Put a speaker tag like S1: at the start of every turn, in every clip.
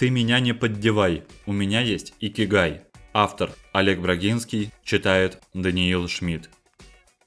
S1: Ты меня не поддевай, у меня есть икигай. Автор Олег Брагинский читает Даниил Шмидт.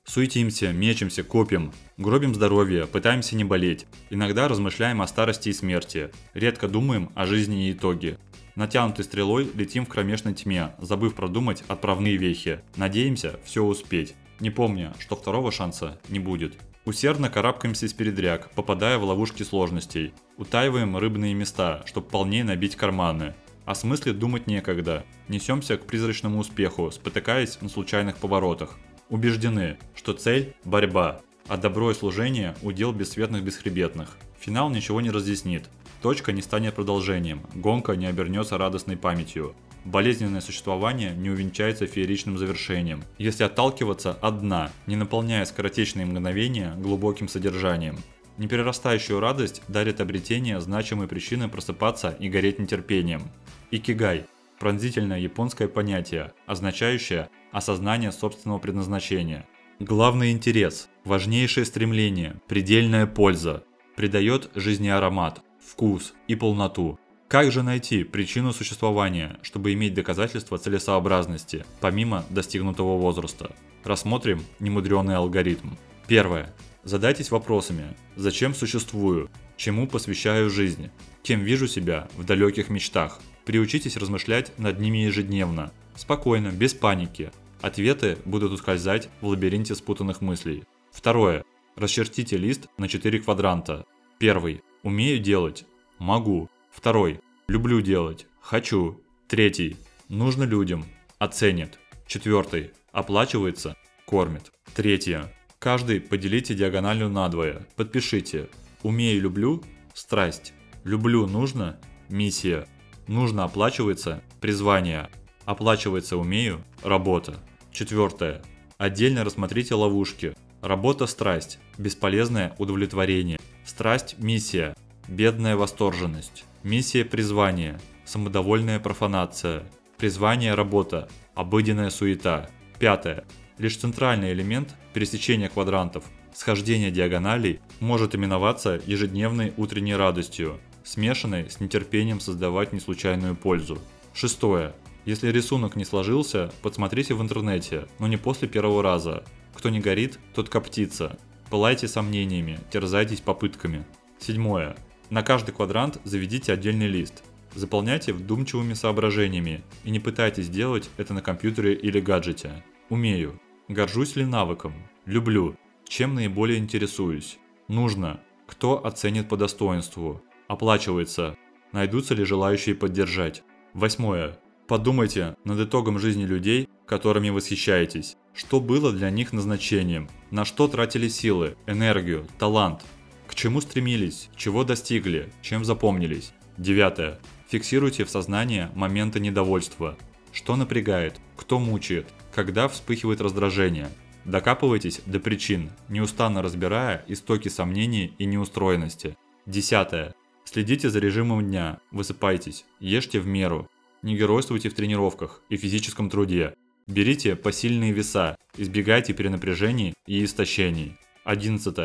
S1: Суетимся, мечемся, копим, гробим здоровье, пытаемся не болеть. Иногда размышляем о старости и смерти, редко думаем о жизни и итоге. Натянутой стрелой летим в кромешной тьме, забыв продумать отправные вехи. Надеемся все успеть, не помня, что второго шанса не будет. Усердно карабкаемся из передряг, попадая в ловушки сложностей. Утаиваем рыбные места, чтобы полнее набить карманы. О смысле думать некогда. Несемся к призрачному успеху, спотыкаясь на случайных поворотах. Убеждены, что цель – борьба, а добро и служение – удел бесцветных бесхребетных. Финал ничего не разъяснит, Точка не станет продолжением, гонка не обернется радостной памятью. Болезненное существование не увенчается фееричным завершением, если отталкиваться от дна, не наполняя скоротечные мгновения глубоким содержанием. Неперерастающую радость дарит обретение значимой причины просыпаться и гореть нетерпением. Икигай – пронзительное японское понятие, означающее осознание собственного предназначения. Главный интерес, важнейшее стремление, предельная польза, придает жизни аромат, вкус и полноту. Как же найти причину существования, чтобы иметь доказательства целесообразности, помимо достигнутого возраста? Рассмотрим немудренный алгоритм. Первое. Задайтесь вопросами. Зачем существую? Чему посвящаю жизнь? Кем вижу себя в далеких мечтах? Приучитесь размышлять над ними ежедневно. Спокойно, без паники. Ответы будут ускользать в лабиринте спутанных мыслей. Второе. Расчертите лист на 4 квадранта. Первый. Умею делать. Могу. Второй. Люблю делать. Хочу. Третий. Нужно людям. Оценит. Четвертый. Оплачивается. Кормит. Третье. Каждый поделите диагональю надвое. Подпишите. Умею, люблю. Страсть. Люблю, нужно. Миссия. Нужно оплачивается. Призвание. Оплачивается умею. Работа. Четвертое. Отдельно рассмотрите ловушки. Работа – страсть. Бесполезное удовлетворение. Страсть – миссия, бедная восторженность. Миссия – призвание, самодовольная профанация. Призвание – работа, обыденная суета. Пятое. Лишь центральный элемент пересечения квадрантов, схождения диагоналей, может именоваться ежедневной утренней радостью, смешанной с нетерпением создавать неслучайную пользу. Шестое. Если рисунок не сложился, подсмотрите в интернете, но не после первого раза. Кто не горит, тот коптится. Пылайте сомнениями, терзайтесь попытками. Седьмое. На каждый квадрант заведите отдельный лист. Заполняйте вдумчивыми соображениями и не пытайтесь делать это на компьютере или гаджете. Умею. Горжусь ли навыком? Люблю. Чем наиболее интересуюсь? Нужно. Кто оценит по достоинству? Оплачивается. Найдутся ли желающие поддержать? Восьмое. Подумайте над итогом жизни людей, которыми восхищаетесь. Что было для них назначением? На что тратили силы, энергию, талант? К чему стремились? Чего достигли? Чем запомнились? Девятое. Фиксируйте в сознании моменты недовольства. Что напрягает? Кто мучает? Когда вспыхивает раздражение? Докапывайтесь до причин, неустанно разбирая истоки сомнений и неустроенности. Десятое. Следите за режимом дня, высыпайтесь, ешьте в меру. Не геройствуйте в тренировках и физическом труде. Берите посильные веса, избегайте перенапряжений и истощений. 11.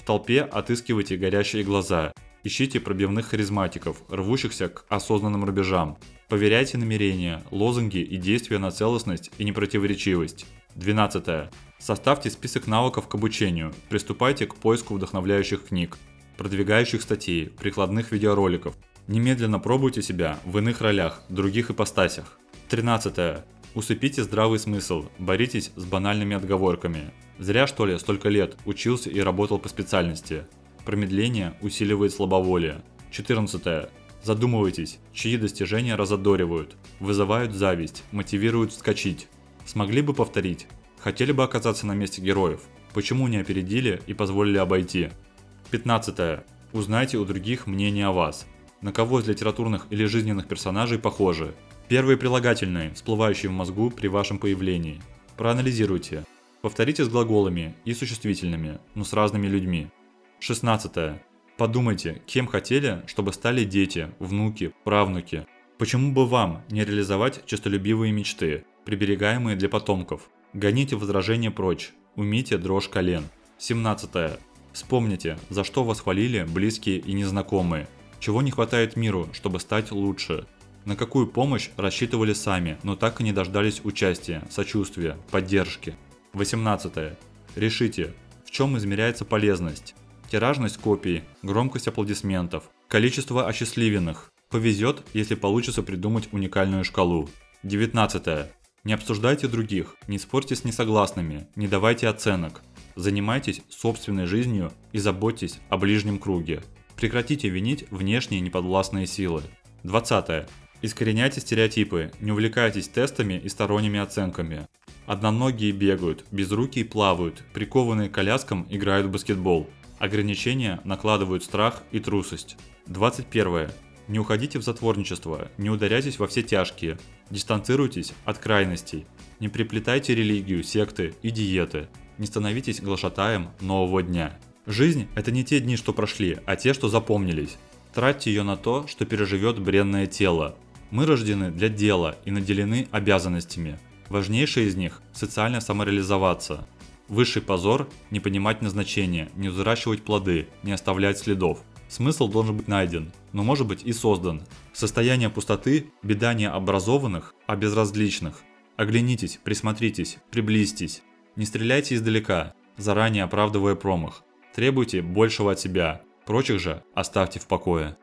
S1: В толпе отыскивайте горящие глаза, ищите пробивных харизматиков, рвущихся к осознанным рубежам. Поверяйте намерения, лозунги и действия на целостность и непротиворечивость. 12. Составьте список навыков к обучению, приступайте к поиску вдохновляющих книг, продвигающих статей, прикладных видеороликов. Немедленно пробуйте себя в иных ролях, других ипостасях. 13. Усыпите здравый смысл, боритесь с банальными отговорками. Зря что ли столько лет учился и работал по специальности. Промедление усиливает слабоволие. 14. Задумывайтесь, чьи достижения разодоривают, вызывают зависть, мотивируют вскочить. Смогли бы повторить? Хотели бы оказаться на месте героев? Почему не опередили и позволили обойти? 15. Узнайте у других мнение о вас. На кого из литературных или жизненных персонажей похожи? Первые прилагательные, всплывающие в мозгу при вашем появлении. Проанализируйте. Повторите с глаголами и существительными, но с разными людьми. 16. Подумайте, кем хотели, чтобы стали дети, внуки, правнуки. Почему бы вам не реализовать честолюбивые мечты, приберегаемые для потомков? Гоните возражения прочь, умите дрожь колен. 17. Вспомните, за что вас хвалили близкие и незнакомые. Чего не хватает миру, чтобы стать лучше? На какую помощь рассчитывали сами, но так и не дождались участия, сочувствия, поддержки? 18. Решите, в чем измеряется полезность? Тиражность копий, громкость аплодисментов, количество осчастливенных. Повезет, если получится придумать уникальную шкалу. 19. Не обсуждайте других, не спорьте с несогласными, не давайте оценок. Занимайтесь собственной жизнью и заботьтесь о ближнем круге. Прекратите винить внешние неподвластные силы. 20. Искореняйте стереотипы, не увлекайтесь тестами и сторонними оценками. Одноногие бегают, безрукие плавают, прикованные к коляскам играют в баскетбол. Ограничения накладывают страх и трусость. 21. Не уходите в затворничество, не ударяйтесь во все тяжкие, дистанцируйтесь от крайностей, не приплетайте религию, секты и диеты, не становитесь глашатаем нового дня. Жизнь – это не те дни, что прошли, а те, что запомнились. Тратьте ее на то, что переживет бренное тело. Мы рождены для дела и наделены обязанностями. Важнейшее из них – социально самореализоваться. Высший позор – не понимать назначения, не взращивать плоды, не оставлять следов. Смысл должен быть найден, но может быть и создан. Состояние пустоты – беда не образованных, а безразличных. Оглянитесь, присмотритесь, приблизьтесь. Не стреляйте издалека, заранее оправдывая промах. Требуйте большего от себя, прочих же оставьте в покое.